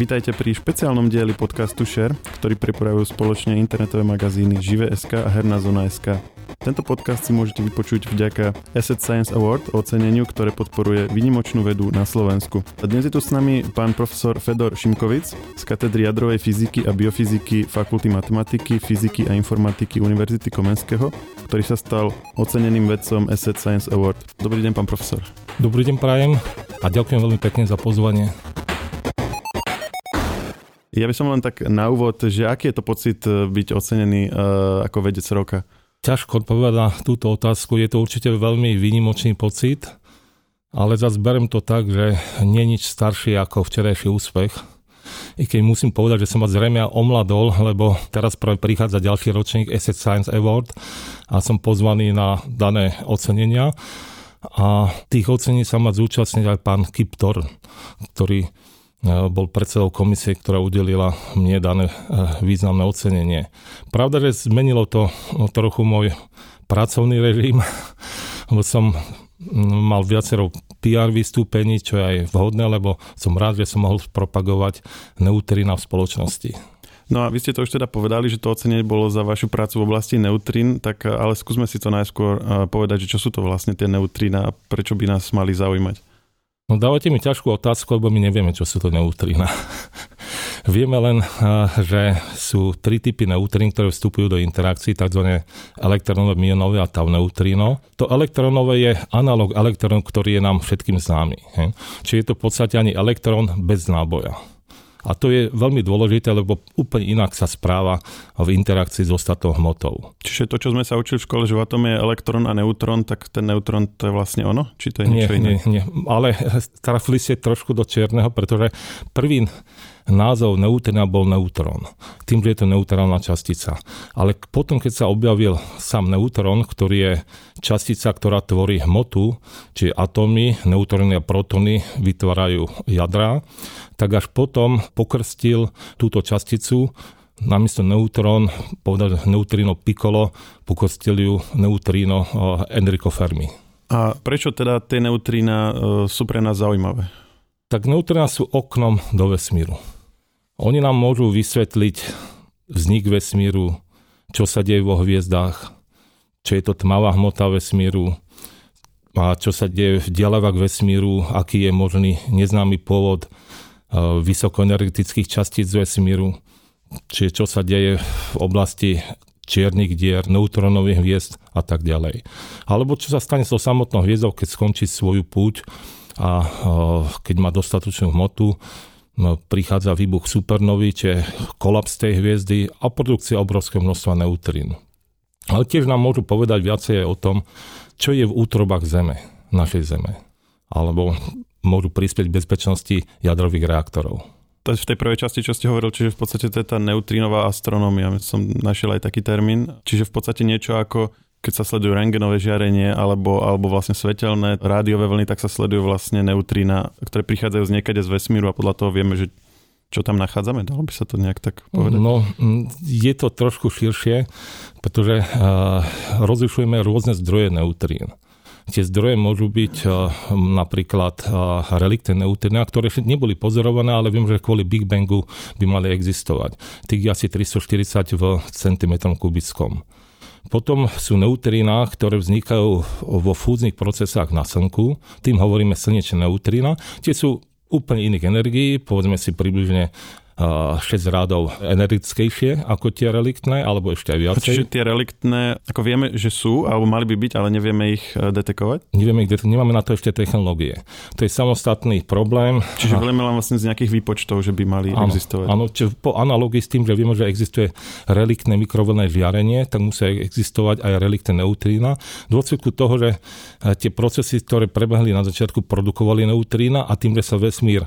Vítajte pri špeciálnom dieli podcastu Share, ktorý pripravujú spoločne internetové magazíny Žive.sk a Herná zona.sk. Tento podcast si môžete vypočuť vďaka Asset Science Award, oceneniu, ktoré podporuje vynimočnú vedu na Slovensku. A dnes je tu s nami pán profesor Fedor Šimkovic z katedry jadrovej fyziky a biofyziky Fakulty matematiky, fyziky a informatiky Univerzity Komenského, ktorý sa stal oceneným vedcom Asset Science Award. Dobrý deň, pán profesor. Dobrý deň, prajem a ďakujem veľmi pekne za pozvanie. Ja by som len tak na úvod, že aký je to pocit e, byť ocenený uh, ako vedec roka? Ťažko odpovedať na túto otázku. Je to určite veľmi výnimočný pocit, ale zase berem to tak, že nie je nič starší ako včerajší úspech. I keď musím povedať, že som ma zrejme omladol, lebo teraz práve prichádza ďalší ročník Asset Science Award a som pozvaný na dané ocenenia. A tých ocení sa má zúčastniť aj pán Kiptor, ktorý bol predsedou komisie, ktorá udelila mne dané e, významné ocenenie. Pravda, že zmenilo to no, trochu môj pracovný režim, lebo som mal viacero PR vystúpení, čo je aj vhodné, lebo som rád, že som mohol propagovať neutrina v spoločnosti. No a vy ste to už teda povedali, že to ocenenie bolo za vašu prácu v oblasti neutrín, tak e, ale skúsme si to najskôr e, povedať, že čo sú to vlastne tie neutrína a prečo by nás mali zaujímať. No dávate mi ťažkú otázku, lebo my nevieme, čo sú to neutrína. Vieme len, že sú tri typy neutrín, ktoré vstupujú do interakcií, tzv. elektronové, mionové a tau neutríno. To elektronové je analog elektrón, ktorý je nám všetkým známy. Čiže je to v podstate ani elektrón bez náboja. A to je veľmi dôležité, lebo úplne inak sa správa v interakcii s ostatnou hmotou. Čiže to, čo sme sa učili v škole, že v atome je elektrón a neutrón, tak ten neutrón to je vlastne ono? Či to je niečo nie, iné? Nie, nie. Ale trafili ste trošku do čierneho, pretože prvý názov neutrína bol neutrón. Tým, že je to neutrálna častica. Ale potom, keď sa objavil sám neutrón, ktorý je častica, ktorá tvorí hmotu, čiže atómy, neutróny a protóny vytvárajú jadra, tak až potom pokrstil túto časticu namiesto neutrón, povedal neutrino piccolo, pokrstil ju neutrino Enrico Fermi. A prečo teda tie neutrína e, sú pre nás zaujímavé? Tak neutrína sú oknom do vesmíru. Oni nám môžu vysvetliť vznik vesmíru, čo sa deje vo hviezdách, čo je to tmavá hmota vesmíru a čo sa deje v dialavách vesmíru, aký je možný neznámy pôvod e, vysokoenergetických častíc vesmíru, čiže čo sa deje v oblasti čiernych dier, neutronových hviezd a tak ďalej. Alebo čo sa stane so samotnou hviezdou, keď skončí svoju púť a keď má dostatočnú hmotu, prichádza výbuch supernový, čiže kolaps tej hviezdy a produkcia obrovského množstva neutrín. Ale tiež nám môžu povedať viacej o tom, čo je v útrobách Zeme, našej Zeme. Alebo môžu prispieť bezpečnosti jadrových reaktorov. To v tej prvej časti, čo ste hovoril, čiže v podstate to je tá neutrínová astronómia. Som našiel aj taký termín. Čiže v podstate niečo ako keď sa sledujú rengenové žiarenie alebo, alebo vlastne svetelné rádiové vlny, tak sa sledujú vlastne neutrína, ktoré prichádzajú z niekade z vesmíru a podľa toho vieme, že čo tam nachádzame? Dalo by sa to nejak tak povedať? No, je to trošku širšie, pretože uh, rozlišujeme rôzne zdroje neutrín. Tie zdroje môžu byť uh, napríklad uh, relikty neutrína, ktoré neboli pozorované, ale viem, že kvôli Big Bangu by mali existovať. Tých je asi 340 v centimetrom kubickom. Potom sú neutrína, ktoré vznikajú vo fúznych procesách na Slnku. Tým hovoríme slnečné neutrína. Tie sú úplne iných energií, povedzme si približne 6 rádov energickejšie ako tie reliktné, alebo ešte aj viacej. Čiže tie reliktné, ako vieme, že sú, alebo mali by byť, ale nevieme ich e, detekovať? Nevieme ich detekovať, nemáme na to ešte technológie. To je samostatný problém. Čiže vieme len vlastne z nejakých výpočtov, že by mali áno, existovať. Áno, čiže po analógii s tým, že vieme, že existuje reliktné mikrovlné žiarenie, tak musia existovať aj reliktné neutrína. V dôsledku toho, že e, tie procesy, ktoré prebehli na začiatku, produkovali neutrína a tým, že sa vesmír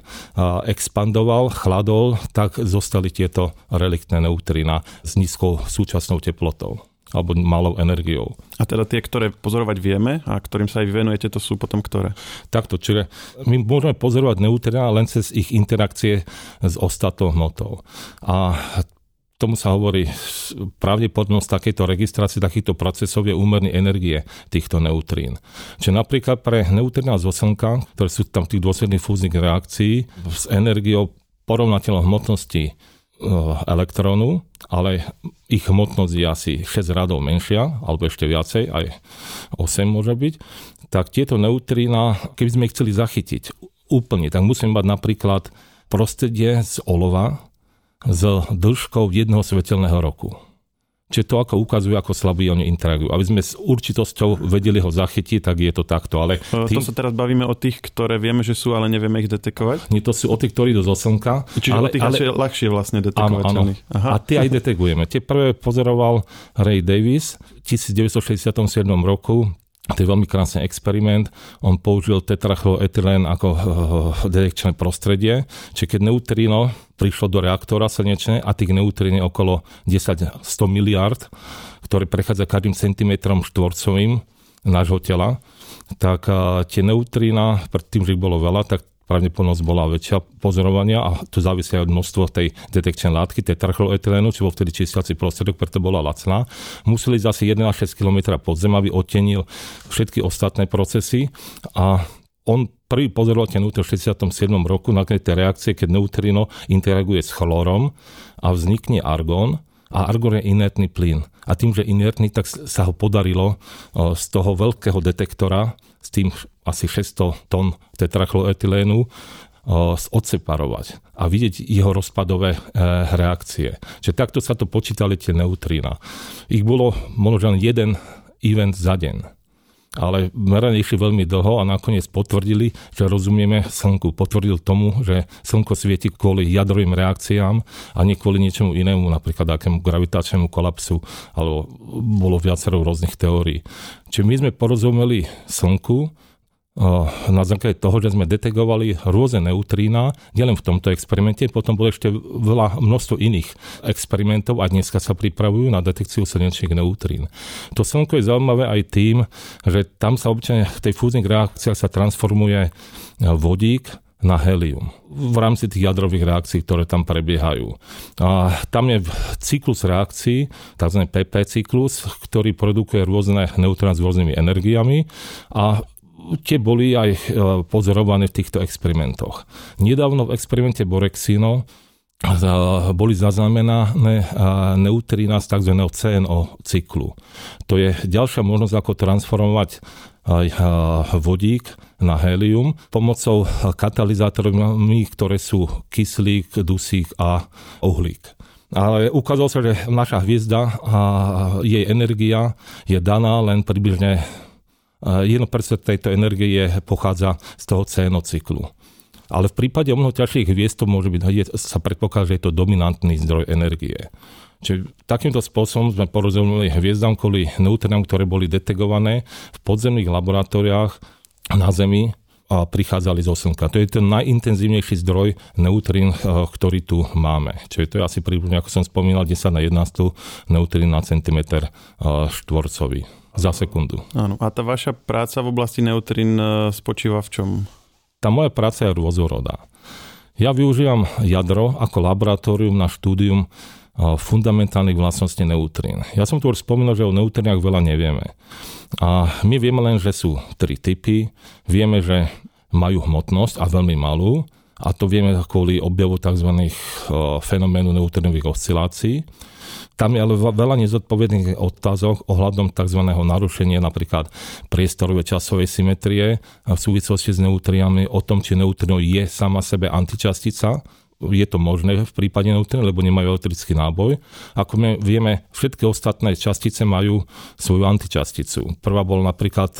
expandoval, chladol, tak tak zostali tieto reliktné neutrína s nízkou súčasnou teplotou alebo malou energiou. A teda tie, ktoré pozorovať vieme a ktorým sa aj vyvenujete, to sú potom ktoré? Takto, čiže my môžeme pozorovať neutrína len cez ich interakcie s ostatnou hmotou. A tomu sa hovorí, pravdepodobnosť takejto registrácie takýchto procesov je úmerný energie týchto neutrín. Čiže napríklad pre neutrína zo Slnka, ktoré sú tam tých dôsledných fúznych reakcií s energiou porovnateľom hmotnosti elektrónu, ale ich hmotnosť je asi 6 radov menšia, alebo ešte viacej, aj 8 môže byť, tak tieto neutrína, keby sme ich chceli zachytiť úplne, tak musíme mať napríklad prostredie z olova s dĺžkou jedného svetelného roku. Čiže to ako ukazuje, ako slabí oni interagujú. Aby sme s určitosťou vedeli ho zachytiť, tak je to takto. Ale tým... To sa teraz bavíme o tých, ktoré vieme, že sú, ale nevieme ich detekovať? Nie, to sú o tých, ktorí idú zo slnka. Čiže ale, o tých ale... ľahšie vlastne detekovateľných. Áno, áno. A tie aj detekujeme. Tie prvé pozoroval Ray Davis v 1967 roku to je veľmi krásny experiment. On použil tetrachloetylén ako uh, detekčné prostredie. Čiže keď neutríno prišlo do reaktora slnečné a tých neutrín je okolo 10-100 miliard, ktoré prechádza každým centimetrom štvorcovým nášho tela, tak uh, tie neutrína, pred tým, že ich bolo veľa, tak pravdepodobnosť bola väčšia pozorovania a tu závisí aj od množstva tej detekčnej látky, tej trchloetylénu, čo bol vtedy čistiaci prostriedok, preto bola lacná. Museli ísť asi 1,6 km pod zem, aby odtenil všetky ostatné procesy a on prvý pozoroval ten v 67. roku na tej reakcie, keď neutrino interaguje s chlórom a vznikne argón a argón je inertný plyn. A tým, že inertný, tak sa ho podarilo z toho veľkého detektora s tým asi 600 tón tetrachloetylénu odseparovať a vidieť jeho rozpadové e, reakcie. Čiže takto sa to počítali tie neutrína. Ich bolo možno jeden event za deň ale meranie išli veľmi dlho a nakoniec potvrdili, že rozumieme Slnku. Potvrdil tomu, že Slnko svieti kvôli jadrovým reakciám a nie kvôli niečomu inému, napríklad akému gravitačnému kolapsu, alebo bolo viacero rôznych teórií. Čiže my sme porozumeli Slnku, na základe toho, že sme detegovali rôzne neutrína, nielen v tomto experimente, potom bolo ešte veľa množstvo iných experimentov a dneska sa pripravujú na detekciu slnečných neutrín. To slnko je zaujímavé aj tým, že tam sa obyčajne v tej fúznych reakciách sa transformuje vodík na helium v rámci tých jadrových reakcií, ktoré tam prebiehajú. A tam je cyklus reakcií, tzv. PP cyklus, ktorý produkuje rôzne neutróny s rôznymi energiami a tie boli aj e, pozorované v týchto experimentoch. Nedávno v experimente Borexino e, boli zaznamenané e, neutrína z tzv. CNO cyklu. To je ďalšia možnosť, ako transformovať vodík na helium pomocou katalizátorov, ktoré sú kyslík, dusík a uhlík. Ale ukázalo sa, že naša hviezda a jej energia je daná len približne 1% tejto energie pochádza z toho cyklu. Ale v prípade o mnoho ťažších hviezd to môže byť, sa predpokladá, že je to dominantný zdroj energie. Čiže takýmto spôsobom sme porozumeli hviezdam kvôli neutrinám, ktoré boli detegované v podzemných laboratóriách na Zemi a prichádzali zo Slnka. To je ten najintenzívnejší zdroj neutrín, eh, ktorý tu máme. Čiže to je asi približne, ako som spomínal, 10 na 11 neutrín na centimetr eh, štvorcový za sekundu. Áno. A tá vaša práca v oblasti neutrín e, spočíva v čom? Tá moja práca je rôzorodá. Ja využívam jadro ako laboratórium na štúdium e, fundamentálnych vlastností neutrín. Ja som tu už spomínal, že o neutríniach veľa nevieme. A my vieme len, že sú tri typy. Vieme, že majú hmotnosť a veľmi malú. A to vieme kvôli objavu tzv. E, fenoménu neutrínových oscilácií. Tam je ale veľa nezodpovedných otázok ohľadom tzv. narušenia napríklad priestorovej časovej symetrie v súvislosti s neutriami, o tom, či neutrino je sama sebe antičastica, je to možné v prípade neutrín, lebo nemajú elektrický náboj. Ako my vieme, všetky ostatné častice majú svoju antičasticu. Prvá bol napríklad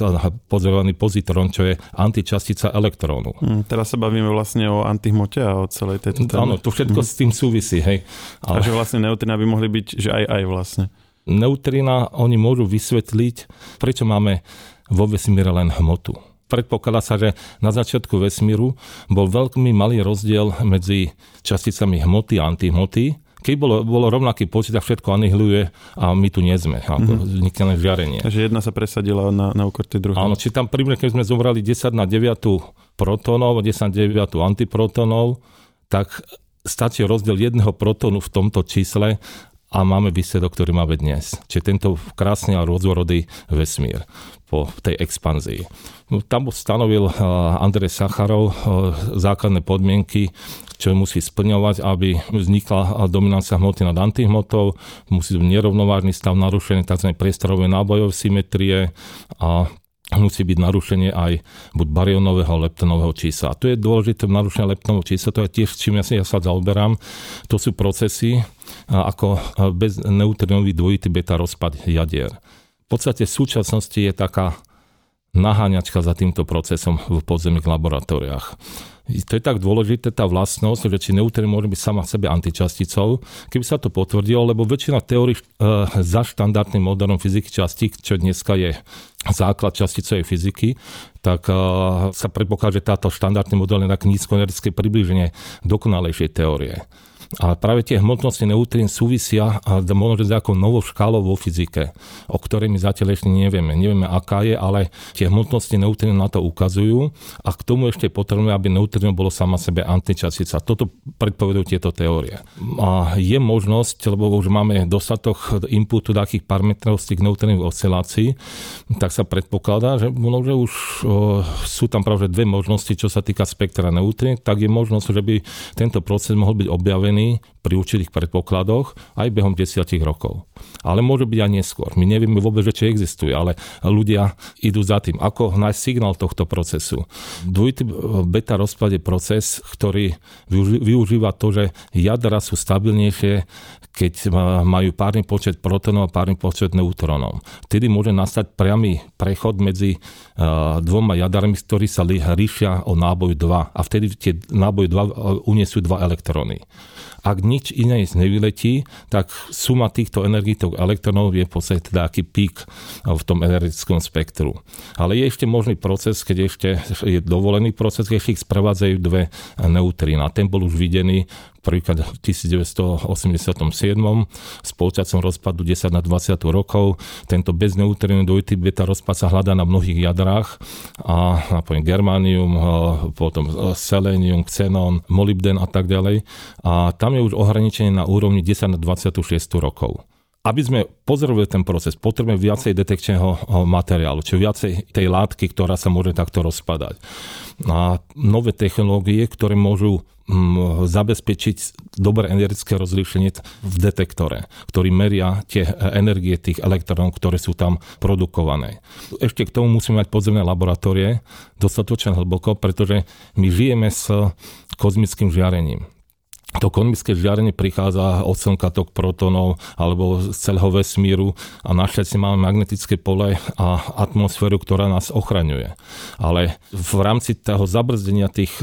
pozorovaný pozitron, čo je antičastica elektrónu. Hmm, teraz sa bavíme vlastne o antihmote a o celej tejto téme. Áno, to všetko hmm. s tým súvisí. Hej. Ale... Takže vlastne neutrína by mohli byť, že aj aj vlastne. Neutrina oni môžu vysvetliť, prečo máme vo vesmíre len hmotu predpokladá sa, že na začiatku vesmíru bol veľmi malý rozdiel medzi časticami hmoty a antihmoty. Keď bolo, bolo rovnaký počet, tak všetko anihiluje a my tu nie sme. A mm-hmm. vznikne len žiarenie. Takže jedna sa presadila na, na úkor tej druhej. Áno, či tam približne, keď sme zobrali 10 na 9 protonov, 10 na 9 antiprotonov, tak stačí rozdiel jedného protónu v tomto čísle a máme výsledok, ktorý máme dnes. Čiže tento krásny a rôznorodý vesmír po tej expanzii. No, tam stanovil uh, Andrej Sacharov uh, základné podmienky, čo musí splňovať, aby vznikla dominancia hmoty nad antihmotou, musí byť nerovnovážny stav narušený tzv. priestorové nábojové symetrie a musí byť narušenie aj buď barionového leptonového čísla. A to je dôležité narušenie leptonového čísla, to je tiež, čím ja, ja sa zaoberám. To sú procesy ako bez neutrinový dvojitý beta rozpad jadier. Podstate v súčasnosti je taká naháňačka za týmto procesom v podzemných laboratóriách. To je tak dôležité, tá vlastnosť, že či neutrín môže byť sama sebe antičasticou. Keby sa to potvrdilo, lebo väčšina teórií e, za štandardným modelom fyziky častí, čo dneska je základ časticovej fyziky, tak e, sa predpokladá, že táto štandardný model je tak nízkoenergické približenie dokonalejšej teórie. A práve tie hmotnosti neutrín súvisia možno s nejakou novou škálou vo fyzike, o ktorej my zatiaľ ešte nevieme. Nevieme, aká je, ale tie hmotnosti neutrín na to ukazujú a k tomu ešte potrebujeme, aby neutrín bolo sama sebe antičastica. Toto predpovedujú tieto teórie. A je možnosť, lebo už máme dostatok inputu takých parametrov z tých neutrínových oscilácií, tak sa predpokladá, že, no, že už o, sú tam práve dve možnosti, čo sa týka spektra neutrín, tak je možnosť, že by tento proces mohol byť objavený pri určitých predpokladoch aj behom desiatich rokov. Ale môže byť aj neskôr. My nevieme vôbec, či existuje, ale ľudia idú za tým. Ako nájsť signál tohto procesu? Dvojitý beta rozpad je proces, ktorý využíva to, že jadra sú stabilnejšie, keď majú párny počet protonov a párny počet neutrónov. Vtedy môže nastať priamy prechod medzi dvoma jadarmi, ktorí sa líšia o náboj 2 a vtedy tie náboj 2 uniesú dva elektróny. Ak nič iné nevyletí, tak suma týchto energitok elektronov je v podstate teda aký pík v tom energetickom spektru. Ale je ešte možný proces, keď ešte je dovolený proces, keď ich sprevádzajú dve neutrína. Ten bol už videný prvýkrát v 1987 s polčacom rozpadu 10 na 20 rokov. Tento bezneutrínny dvojitý beta rozpad sa hľadá na mnohých jadrách a napríklad germanium, potom selenium, xenon, molybden a tak ďalej. A tam je už ohraničenie na úrovni 10 na 26 rokov aby sme pozorovali ten proces, potrebujeme viacej detekčného materiálu, čiže viacej tej látky, ktorá sa môže takto rozpadať. A nové technológie, ktoré môžu mm, zabezpečiť dobré energetické rozlíšenie v detektore, ktorý meria tie energie tých elektrónov, ktoré sú tam produkované. Ešte k tomu musíme mať podzemné laboratórie dostatočne hlboko, pretože my žijeme s kozmickým žiarením to kosmické žiarenie prichádza od slnka tok protonov alebo z celého vesmíru a našťastie máme magnetické pole a atmosféru, ktorá nás ochraňuje. Ale v rámci toho zabrzdenia tých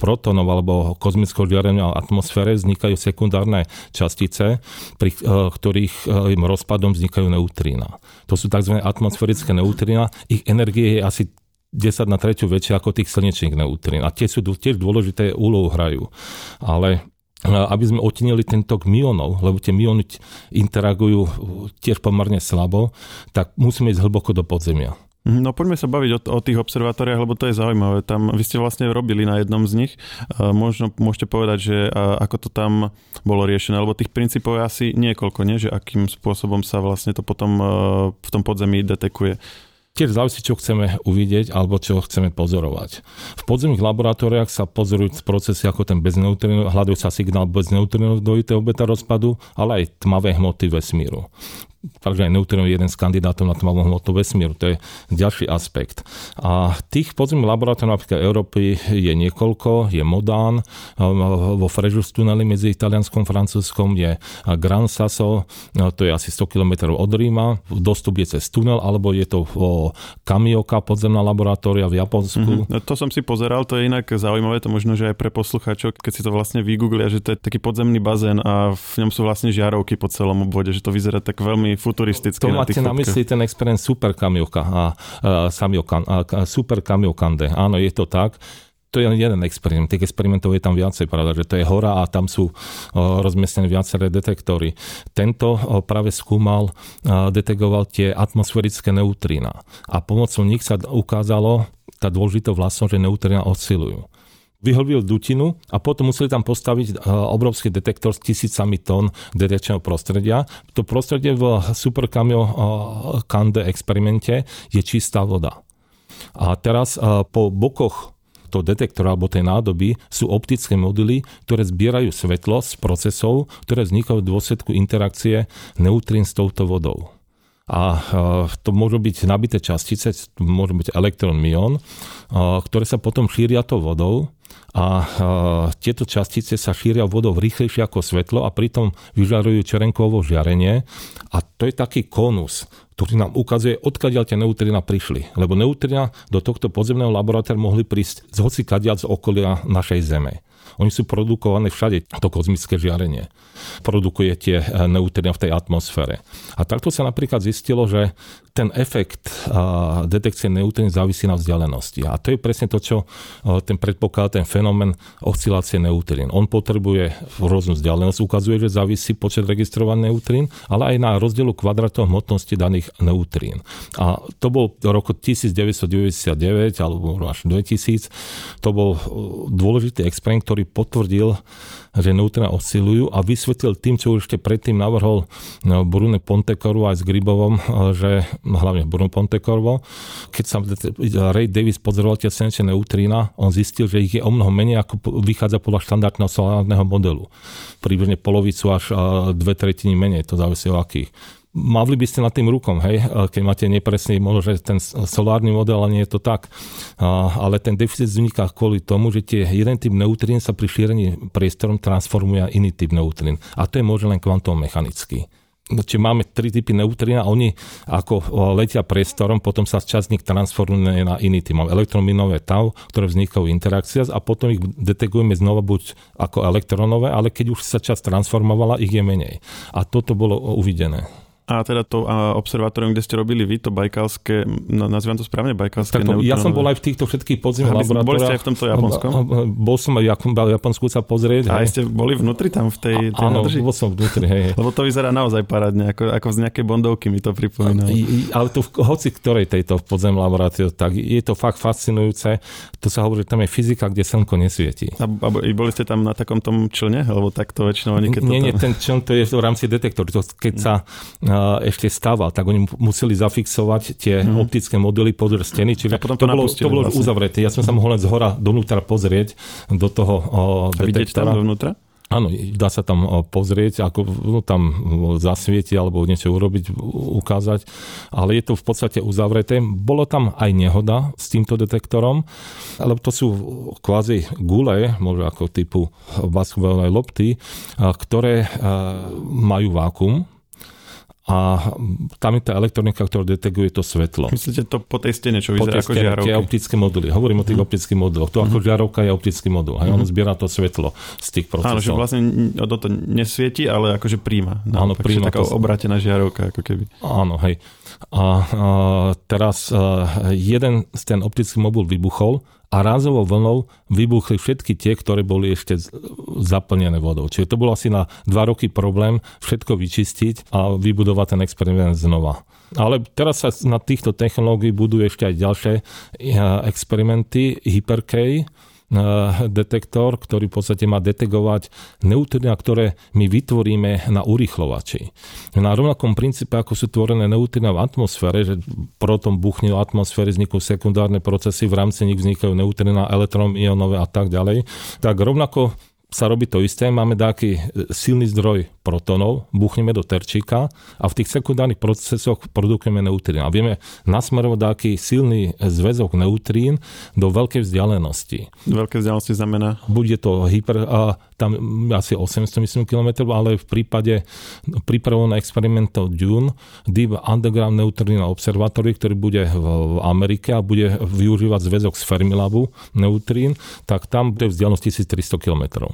protonov alebo kozmického žiarenia v atmosfére vznikajú sekundárne častice, pri ktorých im rozpadom vznikajú neutrína. To sú tzv. atmosférické neutrína. Ich energie je asi 10 na tretiu väčšie ako tých slnečných neutrín. A tie sú tiež dôležité úlohu hrajú. Ale aby sme otinili ten tok mionov, lebo tie miony interagujú tiež pomerne slabo, tak musíme ísť hlboko do podzemia. No poďme sa baviť o, o tých observatóriách, lebo to je zaujímavé. Tam vy ste vlastne robili na jednom z nich. Možno môžete povedať, že ako to tam bolo riešené, lebo tých princípov je asi niekoľko, nie? že akým spôsobom sa vlastne to potom v tom podzemí detekuje. Tiež závisí, čo chceme uvidieť alebo čo chceme pozorovať. V podzemných laboratóriách sa pozorujú procesy ako ten bezneutrínov, hľadajú sa signál bezneutrínov dvojitého beta rozpadu, ale aj tmavé hmoty vesmíru takže aj neutrón je jeden z kandidátov na tmavú hmotu vesmíru. To je ďalší aspekt. A tých podzemných laboratórií napríklad Európy je niekoľko. Je Modán, vo Frejus tuneli medzi Talianskom a Francúzskom je Gran Sasso, to je asi 100 km od Ríma. Dostup je cez tunel, alebo je to Kamioka podzemná laboratória v Japonsku. Mm-hmm. To som si pozeral, to je inak zaujímavé, to možno, že aj pre poslucháčov, keď si to vlastne vygooglia, že to je taký podzemný bazén a v ňom sú vlastne žiarovky po celom obvode, že to vyzerá tak veľmi futuristické. To máte na, na mysli ten experiment Super Kamioka a, a, Samiokan, a, a Super Kamiokande. Áno, je to tak to je jeden experiment. Tých experimentov je tam viacej, pravda, že to je hora a tam sú rozmiestnené viaceré detektory. Tento práve skúmal, detegoval tie atmosférické neutrína a pomocou nich sa ukázalo tá dôležitá vlastnosť, že neutrína oscilujú vyhlbil dutinu a potom museli tam postaviť obrovský detektor s tisícami tón detekčného prostredia. To prostredie v Super Cameo Kande experimente je čistá voda. A teraz po bokoch toho detektora alebo tej nádoby sú optické modely, ktoré zbierajú svetlo z procesov, ktoré vznikajú v dôsledku interakcie neutrín s touto vodou. A to môžu byť nabité častice, môžu byť elektrón, mion, ktoré sa potom šíria tou vodou a tieto častice sa šíria vodou rýchlejšie ako svetlo a pritom vyžarujú čerenkovo žiarenie. A to je taký konus, ktorý nám ukazuje, odkiaľ tie neutrina prišli. Lebo neutrina do tohto podzemného laboratória mohli prísť z hoci z okolia našej Zeme. Oni sú produkované všade, to kozmické žiarenie. Produkuje tie eh, neutrina v tej atmosfére. A takto sa napríklad zistilo, že ten efekt detekcie neutrín závisí na vzdialenosti. A to je presne to, čo ten predpoklad, ten fenomén oscilácie neutrín. On potrebuje rôznu vzdialenosť, ukazuje, že závisí počet registrovaných neutrín, ale aj na rozdielu kvadratov hmotnosti daných neutrín. A to bol v roku 1999 alebo až 2000, to bol dôležitý experiment, ktorý potvrdil, že neutrína oscilujú a vysvetlil tým, čo už ešte predtým navrhol no, Brune Pontecoru aj s Gribovom, že hlavne Bruno Pontecorvo. Keď sa Ray Davis pozoroval tie slnečné neutrína, on zistil, že ich je o mnoho menej, ako vychádza podľa štandardného solárneho modelu. Približne polovicu až dve tretiny menej, to závisí o akých mavli by ste nad tým rukom, hej, keď máte nepresný, možno, že ten solárny model, ale nie je to tak. Ale ten deficit vzniká kvôli tomu, že tie jeden typ neutrín sa pri šírení priestorom transformuje iný typ neutrín. A to je možno len kvantom mechanický či máme tri typy neutrín a oni ako letia priestorom, potom sa časť z nich transformuje na iný typ. Máme elektrominové tau, ktoré vznikajú interakcia a potom ich detekujeme znova buď ako elektronové, ale keď už sa časť transformovala, ich je menej. A toto bolo uvidené. A teda to a observatórium, kde ste robili vy, to bajkalské, nazývam to správne, bajkalské tak to, Ja som bol aj v týchto všetkých podzemných laboratóriách. Boli ste aj v tomto japonskom? Bol som aj v Japonsku sa pozrieť. A aj ste boli vnútri tam v tej, tej Áno, nádrži? bol som vnútri, hej. Lebo to vyzerá naozaj parádne, ako, ako z nejakej bondovky mi to pripomína. Ale to v hoci ktorej tejto podzemnej laboratórii, tak je to fakt fascinujúce. To sa hovorí, že tam je fyzika, kde slnko nesvietí. A, a boli ste tam na takom tom člne? Lebo takto väčšinou oni keď Nie, to... nie, ten čln to je v rámci detektoru. To, keď sa uh, ešte stáva stával, tak oni museli zafixovať tie mm. optické modely pod steny, čiže potom to, to bolo, to bolo vlastne. uzavreté. Ja som sa mohol len z hora donútra pozrieť do toho o, detektora. tam dovnútra? Áno, dá sa tam pozrieť, ako no, tam zasvietiť alebo niečo urobiť, ukázať, ale je to v podstate uzavreté. Bolo tam aj nehoda s týmto detektorom, lebo to sú kvázi gule, možno ako typu basketbalové lopty, ktoré majú vákum, a tam je tá elektronika, ktorá detekuje to svetlo. Myslíte to po tej stene, čo vyzerá ako žiarovky? Tie optické moduly. Hovorím o tých mm. optických moduloch. To ako mhm. žiarovka je optický modul. Mm. ono zbiera to svetlo z tých procesov. Áno, že vlastne to nesvieti, ale akože príjma. Áno, príjma. Taká to... obrátená žiarovka, ako keby. Áno, hej. A, a teraz a, jeden z ten optický modul vybuchol a rázovou vlnou vybuchli všetky tie, ktoré boli ešte zaplnené vodou. Čiže to bolo asi na dva roky problém všetko vyčistiť a vybudovať ten experiment znova. Ale teraz sa na týchto technológií budú ešte aj ďalšie experimenty. Hyper-K, Eh, detektor, ktorý v podstate má detegovať neutrina, ktoré my vytvoríme na urychlovači. Na rovnakom princípe, ako sú tvorené neutrina v atmosfére, že proton buchne v atmosfére, vzniknú sekundárne procesy, v rámci nich vznikajú neutrina, elektron, ionové a tak ďalej, tak rovnako sa robí to isté, máme taký silný zdroj protonov, buchneme do terčíka a v tých sekundárnych procesoch produkujeme neutrín. A vieme nasmerovať taký silný zväzok neutrín do veľkej vzdialenosti. Veľké vzdialenosti znamená? Bude to hyper, a tam asi 800 myslím, km, ale v prípade prípravou na experimentov Dune, Deep Underground Neutrino Observatory, ktorý bude v Amerike a bude využívať zväzok z Fermilabu neutrín, tak tam bude vzdialenosť 1300 km.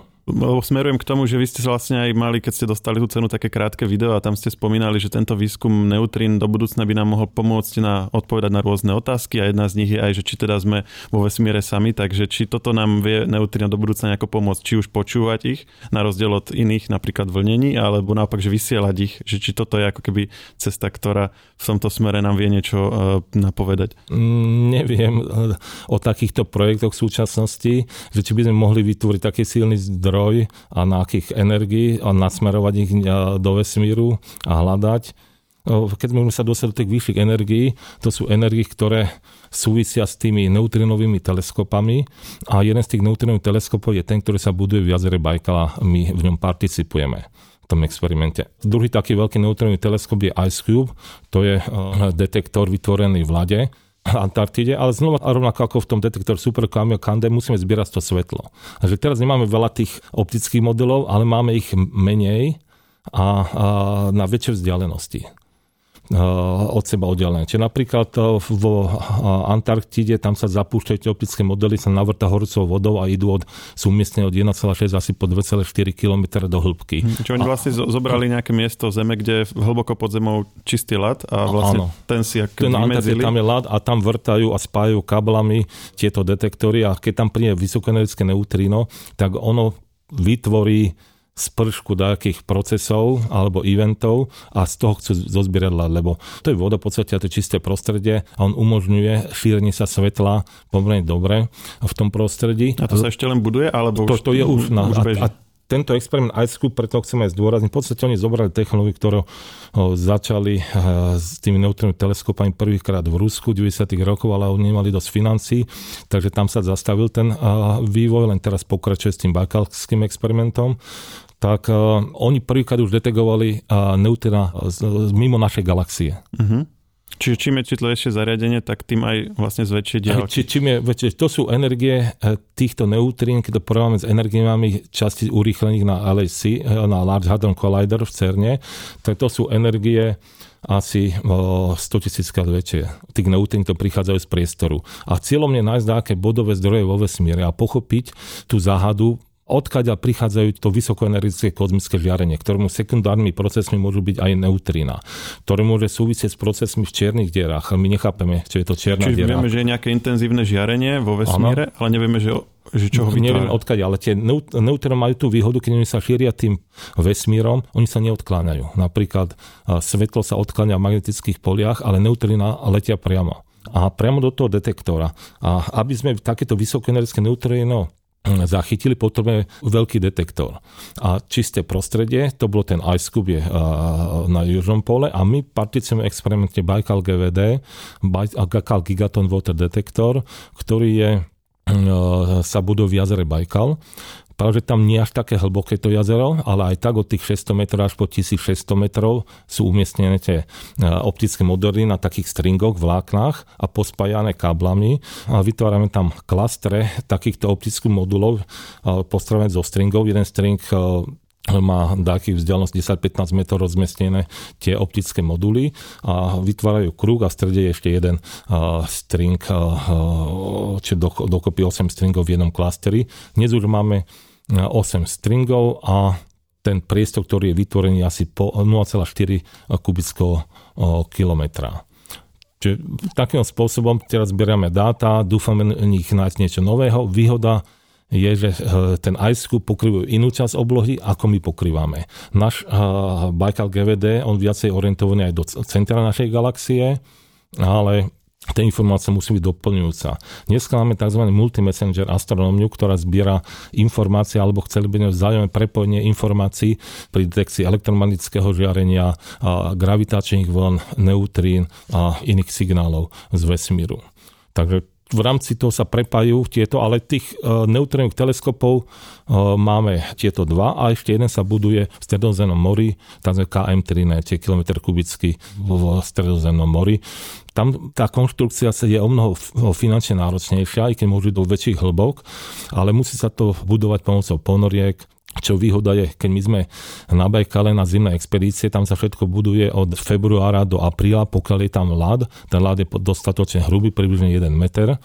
Smerujem k tomu, že vy ste vlastne aj mali, keď ste dostali tú cenu, také krátke video a tam ste spomínali, že tento výskum neutrín do budúcna by nám mohol pomôcť na odpovedať na rôzne otázky a jedna z nich je aj, že či teda sme vo vesmíre sami, takže či toto nám vie neutrín do budúcna nejako pomôcť, či už počúvať ich na rozdiel od iných, napríklad vlnení, alebo naopak, že vysielať ich, že či toto je ako keby cesta, ktorá v tomto smere nám vie niečo uh, napovedať. Mm, neviem uh, o takýchto projektoch v súčasnosti, že či by sme mohli vytvoriť taký silný zdroj zdroj a na akých energií a nasmerovať ich e, do vesmíru a hľadať. Keď môžeme sa dostať do tých vyšších energií, to sú energie, ktoré súvisia s tými neutrinovými teleskopami a jeden z tých neutrinových teleskopov je ten, ktorý sa buduje v jazere Bajkala a my v ňom participujeme v tom experimente. Druhý taký veľký neutrinový teleskop je IceCube, to je e, detektor vytvorený v Lade, Antarktide, ale znova rovnako ako v tom detektor Super Cameo Kande musíme zbierať to svetlo. Takže teraz nemáme veľa tých optických modelov, ale máme ich menej a, a na väčšie vzdialenosti. Eh, od seba oddelené. Čiže napríklad eh, v Antarktide tam sa zapúšťajú optické modely, sa navrta horúcou vodou a idú od, sú umiestnené od 1,6 asi po 2,4 km do hĺbky. Hm, čiže oni vlastne a, zobrali nejaké miesto Zeme, kde je hlboko pod zemou čistý ľad a vlastne áno, ten si ak ten vymedzili. tam je ľad a tam vrtajú a spájajú kablami tieto detektory a keď tam príde vysokoenergické neutríno, tak ono vytvorí spršku nejakých procesov alebo eventov a z toho chcú zozbierať ľad, lebo to je voda v podstate a to je čisté prostredie a on umožňuje šírenie sa svetla pomerne dobre v tom prostredí. A to sa ešte len buduje? Alebo to, to je už, na, už beží. a, a tento experiment IceCube, preto chceme aj zdôrazniť, v podstate oni zobrali technológiu, ktorú začali s tými neutrinovými teleskopami prvýkrát v Rusku 90. rokov, ale oni nemali dosť financí, takže tam sa zastavil ten vývoj, len teraz pokračuje s tým bakalským experimentom tak uh, oni prvýkrát už detegovali uh, neutrina mimo našej galaxie. Uh-huh. Čiže čím je citlivejšie zariadenie, tak tým aj vlastne zväčšie diaľky. Či, čím je väčšie, to sú energie e, týchto neutrín, keď to porovnáme s energiami časti urýchlených na LHC, na Large Hadron Collider v CERNE, tak to sú energie asi 100 tisíc krát väčšie. Tých neutrín to prichádzajú z priestoru. A cieľom je nájsť nejaké bodové zdroje vo vesmíre a pochopiť tú záhadu, odkiaľ prichádzajú to vysokoenergické kozmické žiarenie, ktorému sekundárnymi procesmi môžu byť aj neutrína, ktoré môže súvisieť s procesmi v čiernych dierách. My nechápeme, čo je to čierna Čiže diera. vieme, že je nejaké intenzívne žiarenie vo vesmíre, ano. ale nevieme, že že čo ho Neviem odkiaľ, ale tie neutrino majú tú výhodu, keď oni sa šíria tým vesmírom, oni sa neodkláňajú. Napríklad svetlo sa odkláňa v magnetických poliach, ale neutrina letia priamo a priamo do toho detektora. A aby sme takéto vysokoenergické neutrino zachytili, potrebujeme veľký detektor. A čisté prostredie, to bolo ten iScoop je na južnom pole a my participujeme v experimente Baikal GVD, Baikal Gigaton Water Detector, ktorý je sa budú v jazere Baikal. Práve, že tam nie až také hlboké to jazero, ale aj tak od tých 600 metrov až po 1600 metrov sú umiestnené tie e, optické modely na takých stringoch, vláknach a pospájané káblami. A vytvárame tam klastre takýchto optických modulov e, postavené zo stringov. Jeden string e, má dáky vzdialenosť 10-15 metrov rozmiestnené tie optické moduly a vytvárajú kruh a v strede je ešte jeden string, čiže dokopy 8 stringov v jednom klasteri. Dnes už máme 8 stringov a ten priestor, ktorý je vytvorený asi po 0,4 kubického kilometra. Čiže takým spôsobom teraz zbierame dáta, dúfame v nich nájsť niečo nového. Výhoda je, že eh, ten IceCube pokrývajú inú časť oblohy, ako my pokrývame. Náš uh, Baikal GVD, on viacej orientovaný aj do centra našej galaxie, ale tá informácia musí byť doplňujúca. Dneska máme tzv. multimessenger astronómiu, ktorá zbiera informácie alebo chceli by vzájomné prepojenie informácií pri detekcii elektromagnetického žiarenia, a gravitačných vln, neutrín a iných signálov z vesmíru. Takže v rámci toho sa prepájajú tieto, ale tých uh, neutrónových teleskopov uh, máme tieto dva a ešte jeden sa buduje v Stredozemnom mori, tzv. KM3, tie km kubický v Stredozemnom mori. Tam tá konštrukcia sa je o mnoho finančne náročnejšia, aj keď môžu do väčších hĺbok, ale musí sa to budovať pomocou ponoriek, čo výhoda je, keď my sme na Bajkale na zimné expedície, tam sa všetko buduje od februára do apríla, pokiaľ je tam ľad, ten ľad je dostatočne hrubý, približne 1 meter,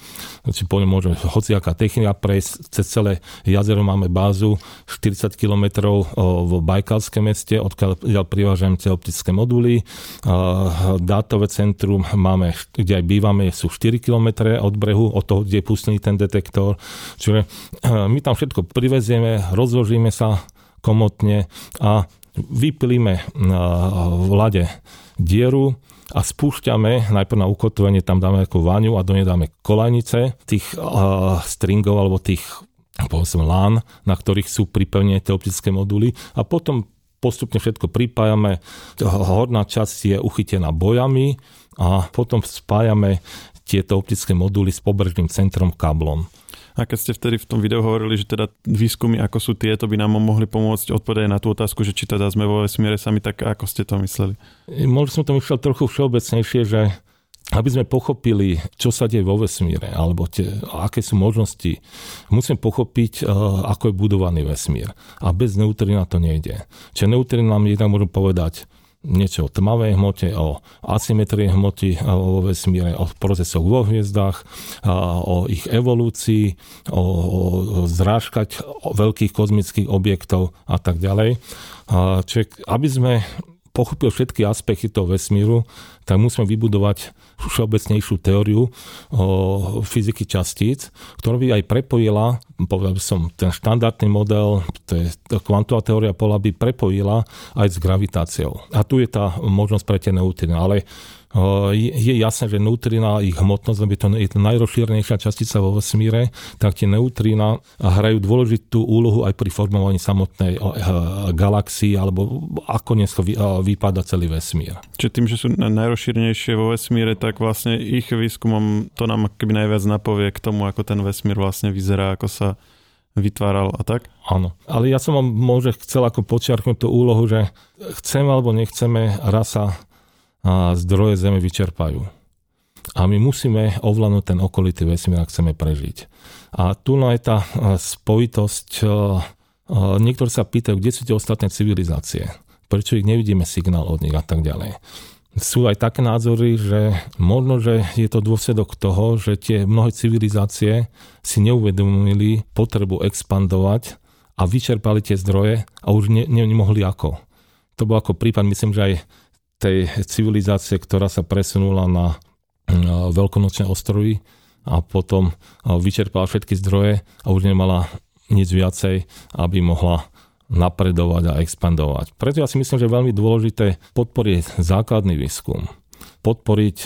či po ňom môže hociaká technika prejsť, cez celé jazero máme bázu 40 km v Bajkalskom meste, odkiaľ privážame tie optické moduly, dátové centrum máme, kde aj bývame, sú 4 km od brehu, od toho, kde je pustený ten detektor, čiže my tam všetko privezieme, rozložíme sa sa komotne a vyplíme v lade dieru a spúšťame, najprv na ukotvenie tam dáme ako váňu a do nej dáme kolajnice tých uh, stringov alebo tých povedzme lán, na ktorých sú pripevnené tie optické moduly a potom postupne všetko pripájame. Horná časť je uchytená bojami a potom spájame tieto optické moduly s pobrežným centrom káblom. A keď ste vtedy v tom videu hovorili, že teda výskumy ako sú tieto by nám mohli pomôcť odpovedať na tú otázku, že či teda sme vo vesmíre sami, tak ako ste to mysleli? Možno som to myslel trochu všeobecnejšie, že aby sme pochopili, čo sa deje vo vesmíre, alebo tie, aké sú možnosti, musíme pochopiť, uh, ako je budovaný vesmír. A bez neutrína to nejde. Čiže neutrína nám jednak môžem povedať, niečo o tmavej hmote, o asymetrii hmoty vo vesmíre, o procesoch vo hviezdách, o ich evolúcii, o, zrážkať veľkých kozmických objektov a tak ďalej. Čiže aby sme pochopil všetky aspekty toho vesmíru, tak musíme vybudovať všeobecnejšiu teóriu o fyziky častíc, ktorá by aj prepojila, povedal by som, ten štandardný model, to je kvantová teória pola by prepojila aj s gravitáciou. A tu je tá možnosť pre tie neutrino, ale je jasné, že neutrina, ich hmotnosť, lebo to je to najrozšírenejšia častica vo vesmíre, tak tie neutrina hrajú dôležitú úlohu aj pri formovaní samotnej galaxii, alebo ako dnes vypadá celý vesmír. Čiže tým, že sú najrozšírenejšie vo vesmíre, tak vlastne ich výskumom to nám keby najviac napovie k tomu, ako ten vesmír vlastne vyzerá, ako sa vytváral a tak? Áno. Ale ja som vám môže chcel ako počiarknúť tú úlohu, že chceme alebo nechceme, rasa a zdroje Zeme vyčerpajú. A my musíme ovládnuť ten okolitý vesmír, ak chceme prežiť. A tu je tá spojitosť, niektorí sa pýtajú, kde sú tie ostatné civilizácie, prečo ich nevidíme signál od nich a tak ďalej. Sú aj také názory, že možno, že je to dôsledok toho, že tie mnohé civilizácie si neuvedomili potrebu expandovať a vyčerpali tie zdroje a už ne, nemohli ako. To bol ako prípad, myslím, že aj tej civilizácie, ktorá sa presunula na veľkonočné ostrovy a potom vyčerpala všetky zdroje a už nemala nič viacej, aby mohla napredovať a expandovať. Preto ja si myslím, že je veľmi dôležité podporiť základný výskum, podporiť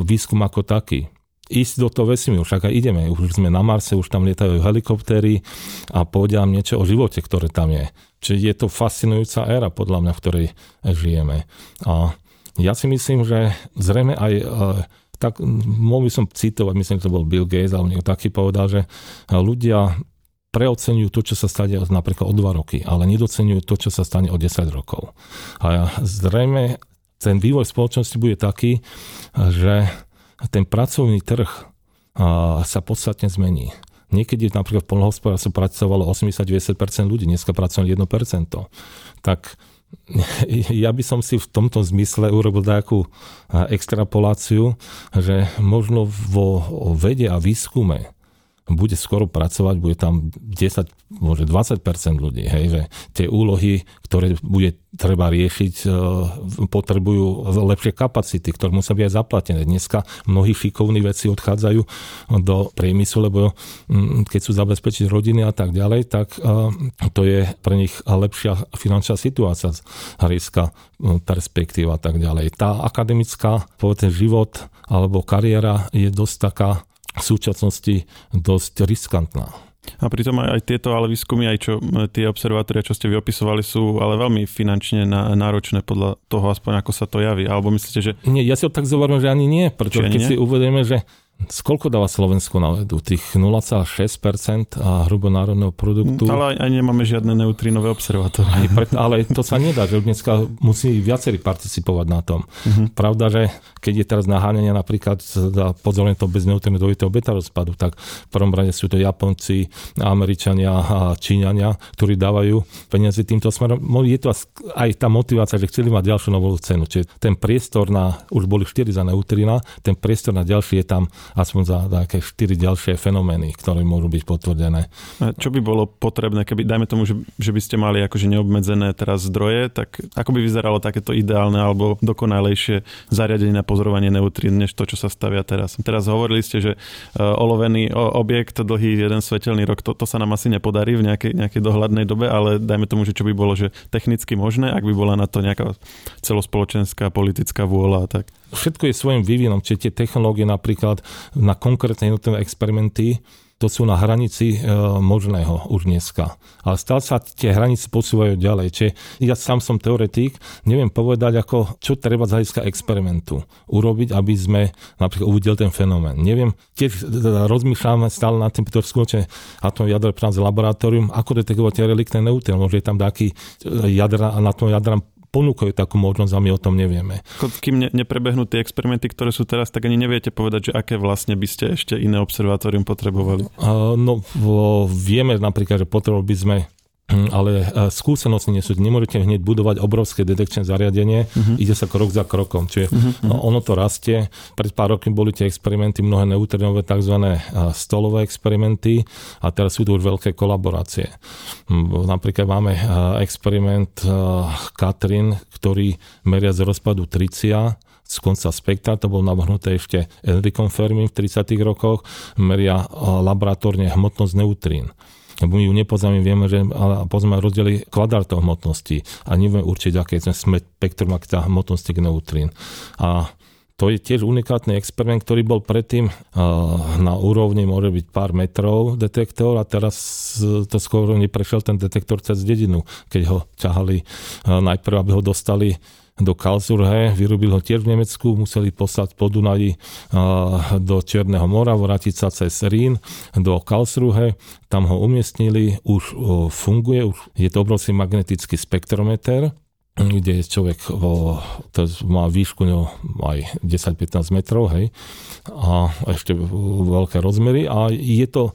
výskum ako taký, ísť do toho vesmíru, však aj ideme, už sme na Marse, už tam lietajú helikoptéry a povedia niečo o živote, ktoré tam je. Čiže je to fascinujúca éra, podľa mňa, v ktorej žijeme. A ja si myslím, že zrejme aj e, tak mohol by som citovať, myslím, že to bol Bill Gates, ale niekto taký povedal, že ľudia preocenujú to, čo sa stane napríklad o 2 roky, ale nedocenujú to, čo sa stane o 10 rokov. A zrejme ten vývoj spoločnosti bude taký, že ten pracovný trh sa podstatne zmení. Niekedy napríklad v polnohospodárstve pracovalo 80-90% ľudí, dneska pracujú 1%. Tak ja by som si v tomto zmysle urobil takú extrapoláciu, že možno vo vede a výskume bude skoro pracovať, bude tam 10, môže 20% ľudí, hej, že tie úlohy, ktoré bude treba riešiť, e, potrebujú lepšie kapacity, ktoré musia byť aj zaplatené. Dneska mnohí šikovní veci odchádzajú do priemyslu, lebo mm, keď sú zabezpečiť rodiny a tak ďalej, tak e, to je pre nich lepšia finančná situácia z hľadiska perspektíva a tak ďalej. Tá akademická, povedzme, život alebo kariéra je dosť taká v súčasnosti dosť riskantná. A pritom aj, aj tieto ale výskumy, aj čo tie observatória, čo ste vy opisovali, sú ale veľmi finančne náročné podľa toho aspoň, ako sa to javí. Alebo myslíte, že... Nie, ja si to tak zoberiem, že ani nie. Pretože keď nie? si uvedeme, že Skoľko dáva Slovensko na vedu? Tých 0,6% a hrubonárodného produktu? Ale aj nemáme žiadne neutrínové observatórie. ale to sa nedá, že dneska musí viacerí participovať na tom. Uh-huh. Pravda, že keď je teraz naháňanie napríklad pozorne to bez neutrinového beta rozpadu, tak v prvom rade sú to Japonci, Američania a Číňania, ktorí dávajú peniaze týmto smerom. Je to aj tá motivácia, že chceli mať ďalšiu novú cenu. Čiže ten priestor na, už boli 4 za neutrina, ten priestor na ďalší je tam aspoň za nejaké 4 ďalšie fenomény, ktoré môžu byť potvrdené. A čo by bolo potrebné, keby, dajme tomu, že, že by ste mali akože neobmedzené teraz zdroje, tak ako by vyzeralo takéto ideálne alebo dokonalejšie zariadenie na pozorovanie neutrín, než to, čo sa stavia teraz. Teraz hovorili ste, že uh, olovený objekt dlhý jeden svetelný rok, to, to sa nám asi nepodarí v nejakej, nejakej dohľadnej dobe, ale dajme tomu, že čo by bolo, že technicky možné, ak by bola na to nejaká celospoločenská politická vôľa. Tak všetko je svojim vývinom, čiže tie technológie napríklad na konkrétne jednotlivé experimenty, to sú na hranici e, možného už dneska. Ale stále sa tie hranice posúvajú ďalej. Čiže ja sám som teoretik, neviem povedať, ako, čo treba z hľadiska experimentu urobiť, aby sme napríklad uvideli ten fenomén. Neviem, tiež rozmýšľame stále nad tým, to skutočne atom jadro práve laboratórium, ako detekovať tie reliktné neutrino. Môže je tam taký jadra, na tom jadra ponúkajú takú možnosť a my o tom nevieme. Kým ne, neprebehnú tie experimenty, ktoré sú teraz, tak ani neviete povedať, že aké vlastne by ste ešte iné observatórium potrebovali. Uh, no, vieme napríklad, že potrebovali by sme ale e, skúsenosti nie sú. Nemôžete hneď budovať obrovské detekčné zariadenie, uh-huh. ide sa krok za krokom. Čiže uh-huh. no, ono to rastie. Pred pár rokmi boli tie experimenty, mnohé neutrinové tzv. E, stolové experimenty a teraz sú tu už veľké kolaborácie. Hm, napríklad máme e, experiment Katrin, ktorý meria z rozpadu tricia z konca spektra, to bolo navrhnuté ešte Enricom Fermi v 30. rokoch, meria laboratórne hmotnosť neutrín lebo my ju nepoznáme, vieme, že ale poznáme rozdiely kvadrátov hmotnosti a nevieme určiť, aké je spektrum, aké tá hmotnosti neutrín. A to je tiež unikátny experiment, ktorý bol predtým na úrovni môže byť pár metrov detektor a teraz to skoro neprešiel ten detektor cez dedinu, keď ho ťahali najprv, aby ho dostali do Karlsruhe, vyrobil ho tiež v Nemecku, museli poslať po Dunaji do Černého mora, vrátiť sa cez Rín do Karlsruhe, tam ho umiestnili, už funguje, už je to obrovský magnetický spektrometer, kde je človek, to má výšku no, aj 10-15 metrov, hej, a ešte veľké rozmery. A je to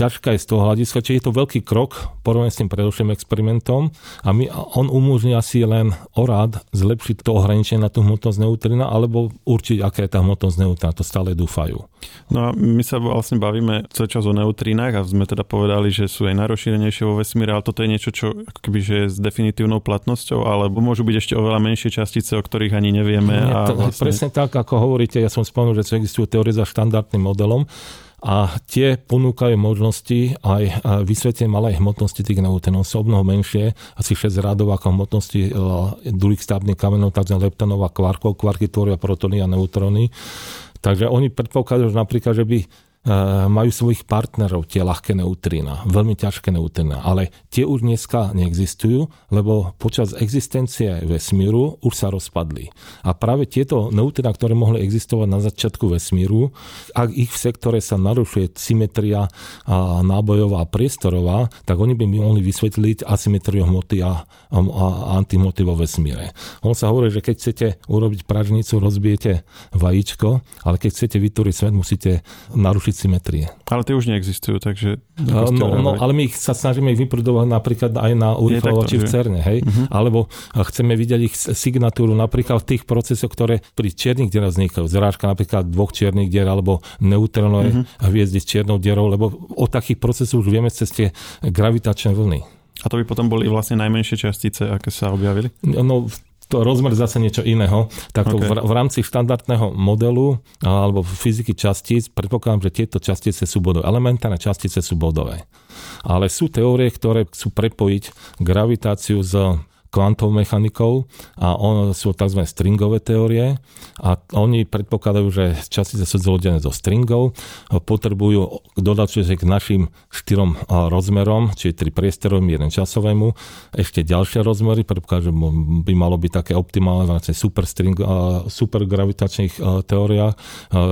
ťažká je z toho hľadiska, či je to veľký krok porovnaný s tým predošlým experimentom a my, on umožní asi len orad zlepšiť to ohraničenie na tú hmotnosť neutrina alebo určiť, aká je tá hmotnosť neutrina. To stále dúfajú. No a my sa vlastne bavíme celý čas o neutrinách a sme teda povedali, že sú aj najrozšírenejšie vo vesmíre, ale toto je niečo, čo ako keby, že je s definitívnou platnosťou, alebo môžu byť ešte oveľa menšie častice, o ktorých ani nevieme. Nie, to, a vlastne... Presne tak, ako hovoríte, ja som spomenul, že existujú teórie za štandardným modelom, a tie ponúkajú možnosti aj vysvetlenie malej hmotnosti tých neutrónov. Sú mnoho menšie, asi 6 radov ako hmotnosti e, druhých stavebných kamenov, tzv. leptonov a kvarkov. Kvarky tvoria protony a neutróny. Takže oni predpokladajú napríklad, že by majú svojich partnerov, tie ľahké neutrína, veľmi ťažké neutrína, ale tie už dneska neexistujú, lebo počas existencie vesmíru už sa rozpadli. A práve tieto neutrína, ktoré mohli existovať na začiatku vesmíru, ak ich v sektore sa narušuje symetria nábojová a priestorová, tak oni by mohli vysvetliť asymetriu hmoty a, a antihmoty vo vesmíre. On sa hovorí, že keď chcete urobiť pražnicu, rozbijete vajíčko, ale keď chcete vytvoriť svet, musíte narušiť symetrie. Ale tie už neexistujú, takže... No, no, ale my ich sa snažíme ich vyprodovať napríklad aj na urýchlovači v CERNE, hej? Uh-huh. Alebo chceme vidieť ich signatúru napríklad v tých procesoch, ktoré pri čiernych dierach vznikajú. Zrážka napríklad dvoch čiernych dier alebo neutronové uh-huh. hviezdy s čiernou dierou, lebo o takých procesoch už vieme cez tie gravitačné vlny. A to by potom boli vlastne najmenšie častice, aké sa objavili? No, to rozmer zase niečo iného. Tak okay. v, v rámci štandardného modelu alebo fyziky častíc predpokladám, že tieto častice sú bodové. Elementárne častice sú bodové. Ale sú teórie, ktoré chcú prepojiť gravitáciu s kvantovou mechanikou a on, sú tzv. stringové teórie a oni predpokladajú, že častice sú zlodené zo stringov, potrebujú dodať k našim štyrom rozmerom, čiže tri priestorovým, jeden časovému, ešte ďalšie rozmery, predpokladajú, že by malo byť také optimálne v super, string, super gravitačných teóriách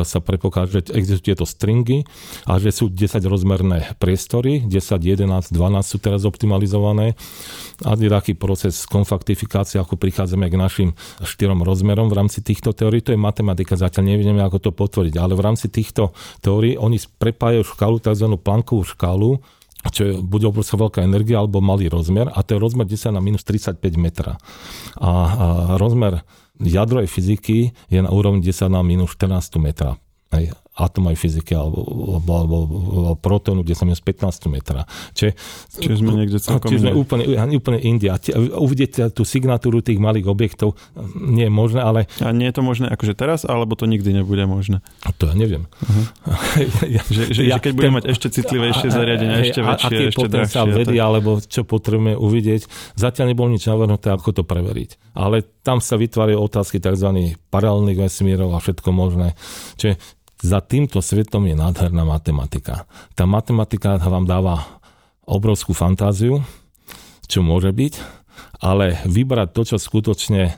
sa predpokladá, že existujú tieto stringy a že sú 10 rozmerné priestory, 10, 11, 12 sú teraz optimalizované a je taký proces konfaktifikácie, ako prichádzame k našim štyrom rozmerom v rámci týchto teórií. To je matematika, zatiaľ nevieme, ako to potvrdiť, ale v rámci týchto teórií oni prepájajú škálu, tzv. plankovú škálu, čo je buď obrovská veľká energia alebo malý rozmer a to je rozmer 10 na minus 35 metra. A, a rozmer jadrovej fyziky je na úrovni 10 na minus 14 metra. Hej atomovej fyziky alebo, alebo, alebo, alebo protónu, kde som minus 15 metra. Čiže, čiže sme niekde celkom čiže sme úplne, úplne India. Uvidíte tú signatúru tých malých objektov, nie je možné, ale... A nie je to možné akože teraz, alebo to nikdy nebude možné? To ja neviem. Uh-huh. ja, že, že, ja, že keď budeme mať ešte citlivejšie zariadenie, ešte väčšie, a, ešte drahšie. vedy, tak... alebo čo potrebujeme uvidieť, zatiaľ nebolo nič navrhnuté, ako to preveriť. Ale tam sa vytvárajú otázky tzv. paralelných vesmírov a všetko možné. Čiže za týmto svetom je nádherná matematika. Tá matematika vám dáva obrovskú fantáziu, čo môže byť, ale vybrať to, čo skutočne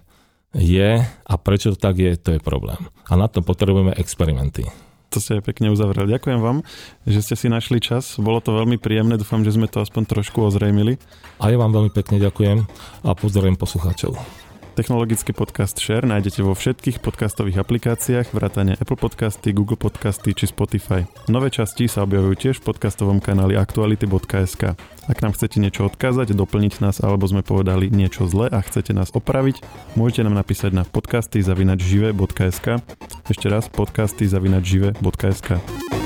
je a prečo to tak je, to je problém. A na to potrebujeme experimenty. To ste aj pekne uzavrel. Ďakujem vám, že ste si našli čas. Bolo to veľmi príjemné, dúfam, že sme to aspoň trošku ozrejmili. A ja vám veľmi pekne ďakujem a pozdravujem poslucháčov. Technologický podcast Share nájdete vo všetkých podcastových aplikáciách vrátane Apple Podcasty, Google Podcasty či Spotify. Nové časti sa objavujú tiež v podcastovom kanáli aktuality.sk. Ak nám chcete niečo odkázať, doplniť nás alebo sme povedali niečo zle a chcete nás opraviť, môžete nám napísať na podcasty zavinačžive.sk Ešte raz podcasty zavinačžive.sk